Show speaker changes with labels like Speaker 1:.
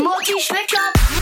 Speaker 1: Mochi switch up.